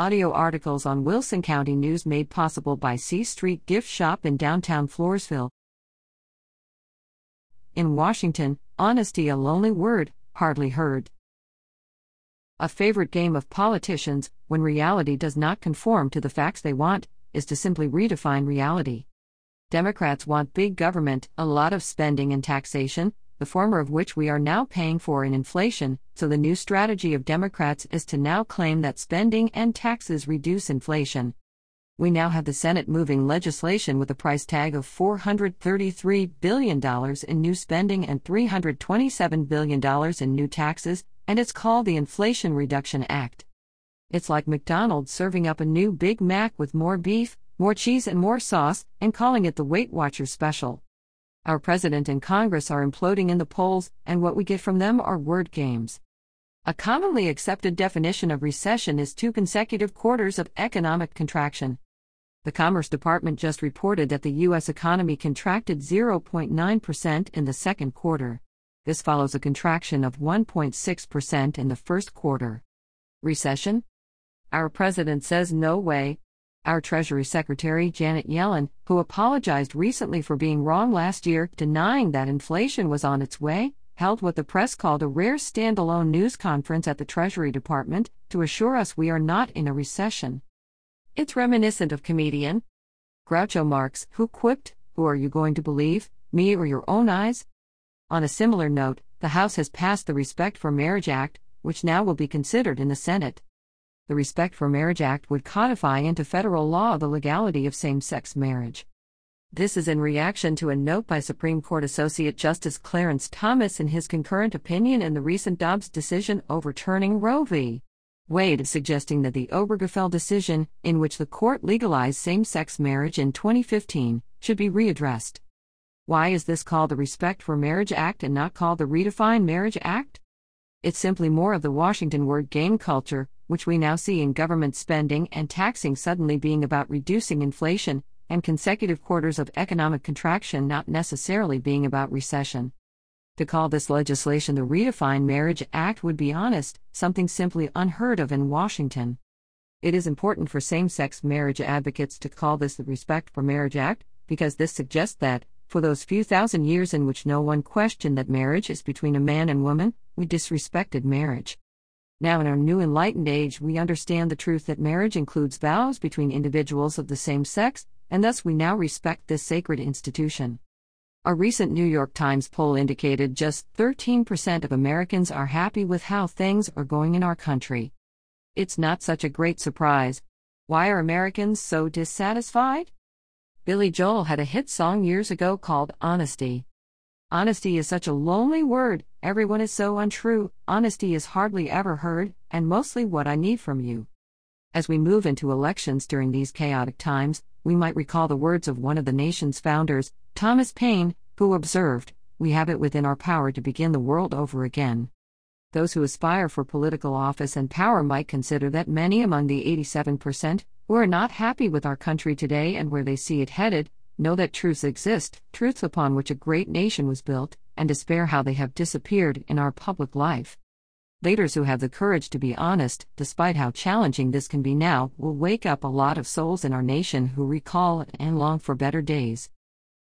Audio articles on Wilson County News made possible by C Street Gift Shop in downtown Floresville. In Washington, honesty a lonely word, hardly heard. A favorite game of politicians, when reality does not conform to the facts they want, is to simply redefine reality. Democrats want big government, a lot of spending and taxation, the former of which we are now paying for in inflation, so the new strategy of Democrats is to now claim that spending and taxes reduce inflation. We now have the Senate moving legislation with a price tag of $433 billion in new spending and $327 billion in new taxes, and it's called the Inflation Reduction Act. It's like McDonald's serving up a new Big Mac with more beef, more cheese, and more sauce, and calling it the Weight Watchers special. Our president and Congress are imploding in the polls, and what we get from them are word games. A commonly accepted definition of recession is two consecutive quarters of economic contraction. The Commerce Department just reported that the U.S. economy contracted 0.9% in the second quarter. This follows a contraction of 1.6% in the first quarter. Recession? Our president says no way, our Treasury Secretary Janet Yellen, who apologized recently for being wrong last year, denying that inflation was on its way, held what the press called a rare standalone news conference at the Treasury Department to assure us we are not in a recession. It's reminiscent of comedian Groucho Marx, who quipped, Who are you going to believe, me or your own eyes? On a similar note, the House has passed the Respect for Marriage Act, which now will be considered in the Senate the Respect for Marriage Act would codify into federal law the legality of same sex marriage. This is in reaction to a note by Supreme Court Associate Justice Clarence Thomas in his concurrent opinion in the recent Dobbs decision overturning Roe v. Wade, suggesting that the Obergefell decision, in which the court legalized same sex marriage in 2015, should be readdressed. Why is this called the Respect for Marriage Act and not called the Redefine Marriage Act? It's simply more of the Washington word game culture, which we now see in government spending and taxing suddenly being about reducing inflation, and consecutive quarters of economic contraction not necessarily being about recession. To call this legislation the Redefine Marriage Act would be honest, something simply unheard of in Washington. It is important for same sex marriage advocates to call this the Respect for Marriage Act, because this suggests that, for those few thousand years in which no one questioned that marriage is between a man and woman, we disrespected marriage. Now, in our new enlightened age, we understand the truth that marriage includes vows between individuals of the same sex, and thus we now respect this sacred institution. A recent New York Times poll indicated just 13% of Americans are happy with how things are going in our country. It's not such a great surprise. Why are Americans so dissatisfied? Billy Joel had a hit song years ago called Honesty. Honesty is such a lonely word, everyone is so untrue, honesty is hardly ever heard, and mostly what I need from you. As we move into elections during these chaotic times, we might recall the words of one of the nation's founders, Thomas Paine, who observed, We have it within our power to begin the world over again. Those who aspire for political office and power might consider that many among the 87% who are not happy with our country today and where they see it headed know that truths exist, truths upon which a great nation was built, and despair how they have disappeared in our public life. Leaders who have the courage to be honest, despite how challenging this can be now, will wake up a lot of souls in our nation who recall and long for better days.